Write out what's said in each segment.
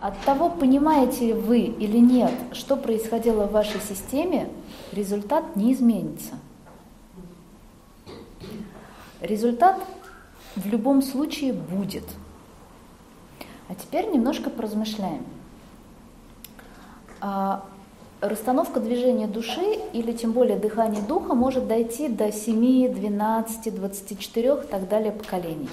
От того, понимаете вы или нет, что происходило в вашей системе, результат не изменится. Результат в любом случае будет. А теперь немножко поразмышляем. А, расстановка движения души или тем более дыхание духа может дойти до 7, 12, 24 и так далее поколений.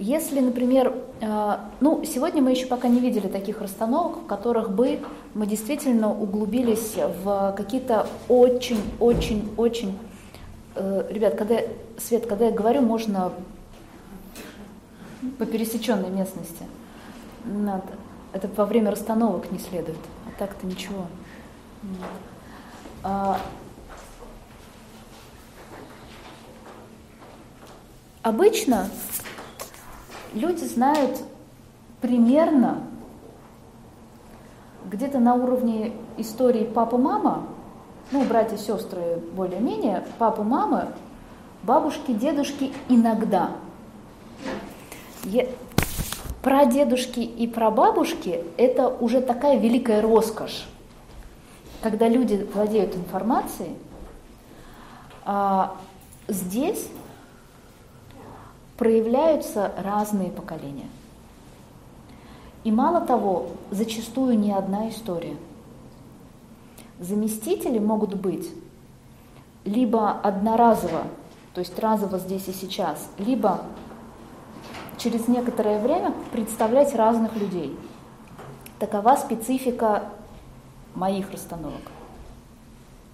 Если, например, а, ну, сегодня мы еще пока не видели таких расстановок, в которых бы мы действительно углубились в какие-то очень-очень-очень... Э, ребят, когда, Свет, когда я говорю, можно по пересеченной местности. Надо. Это во время расстановок не следует. А так-то ничего. А, обычно люди знают примерно где-то на уровне истории папа-мама, ну, братья и сестры более-менее, папа-мама, бабушки, дедушки иногда – про дедушки и про бабушки это уже такая великая роскошь, когда люди владеют информацией. А здесь проявляются разные поколения. И мало того, зачастую не одна история. Заместители могут быть либо одноразово, то есть разово здесь и сейчас, либо через некоторое время представлять разных людей. Такова специфика моих расстановок.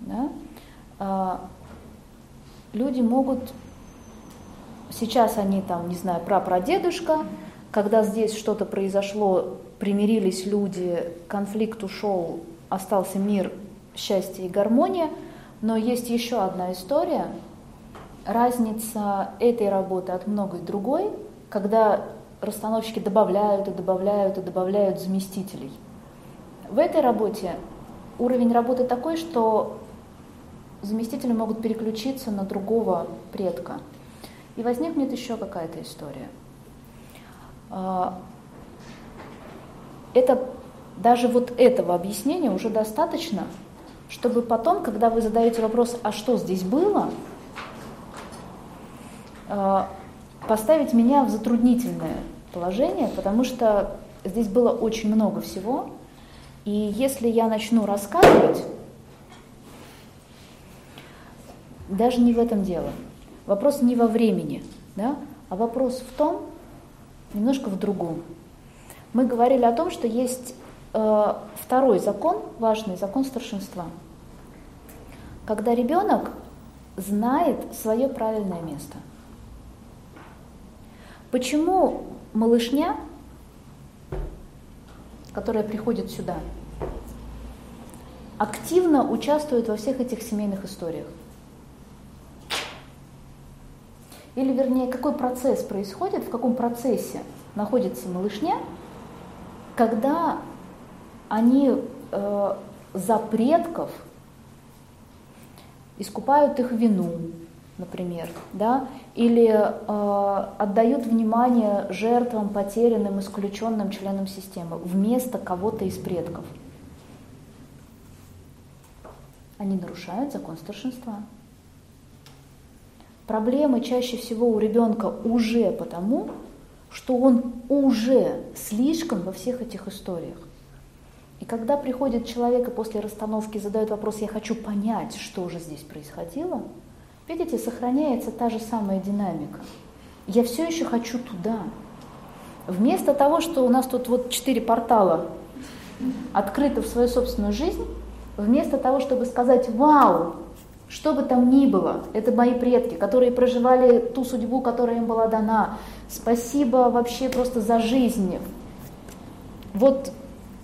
Да? А, люди могут, сейчас они там, не знаю, прапрадедушка, когда здесь что-то произошло, примирились люди, конфликт ушел, остался мир, счастье и гармония, но есть еще одна история, разница этой работы от многой другой – когда расстановщики добавляют и добавляют и добавляют заместителей. В этой работе уровень работы такой, что заместители могут переключиться на другого предка. И возникнет еще какая-то история. А, это, даже вот этого объяснения уже достаточно, чтобы потом, когда вы задаете вопрос, а что здесь было, а, поставить меня в затруднительное положение, потому что здесь было очень много всего. И если я начну рассказывать, даже не в этом дело. Вопрос не во времени, да, а вопрос в том, немножко в другом. Мы говорили о том, что есть э, второй закон, важный закон старшинства. Когда ребенок знает свое правильное место – Почему малышня, которая приходит сюда, активно участвует во всех этих семейных историях? Или, вернее, какой процесс происходит, в каком процессе находится малышня, когда они э, за предков искупают их вину, например, да, или э, отдают внимание жертвам, потерянным, исключенным членам системы вместо кого-то из предков. Они нарушают закон старшинства. Проблемы чаще всего у ребенка уже потому, что он уже слишком во всех этих историях. И когда приходит человек и после расстановки задает вопрос, я хочу понять, что же здесь происходило – Видите, сохраняется та же самая динамика. Я все еще хочу туда. Вместо того, что у нас тут вот четыре портала открыты в свою собственную жизнь, вместо того, чтобы сказать «Вау!», что бы там ни было, это мои предки, которые проживали ту судьбу, которая им была дана. Спасибо вообще просто за жизнь. Вот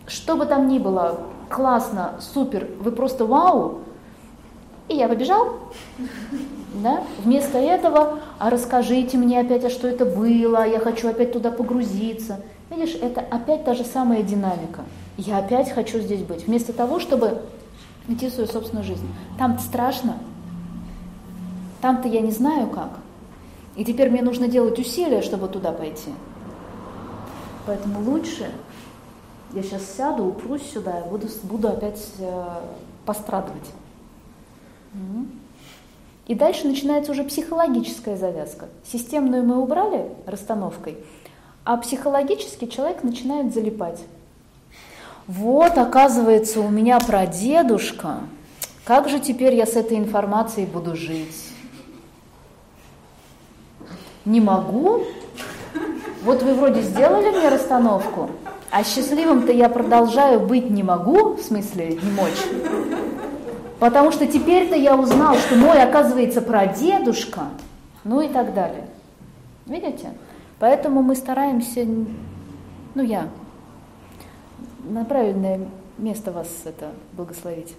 что бы там ни было, классно, супер, вы просто вау, и я побежал. Да? Вместо этого, а расскажите мне опять, а что это было, я хочу опять туда погрузиться. Видишь, это опять та же самая динамика. Я опять хочу здесь быть. Вместо того, чтобы в свою собственную жизнь. Там-то страшно. Там-то я не знаю как. И теперь мне нужно делать усилия, чтобы туда пойти. Поэтому лучше Я сейчас сяду, упрусь сюда и буду, буду опять э, пострадывать. И дальше начинается уже психологическая завязка. Системную мы убрали расстановкой, а психологически человек начинает залипать. Вот, оказывается, у меня прадедушка. Как же теперь я с этой информацией буду жить? Не могу? Вот вы вроде сделали мне расстановку, а счастливым-то я продолжаю быть не могу, в смысле не мочь. Потому что теперь-то я узнал, что мой, оказывается, прадедушка, ну и так далее. Видите? Поэтому мы стараемся, ну я, на правильное место вас это благословить.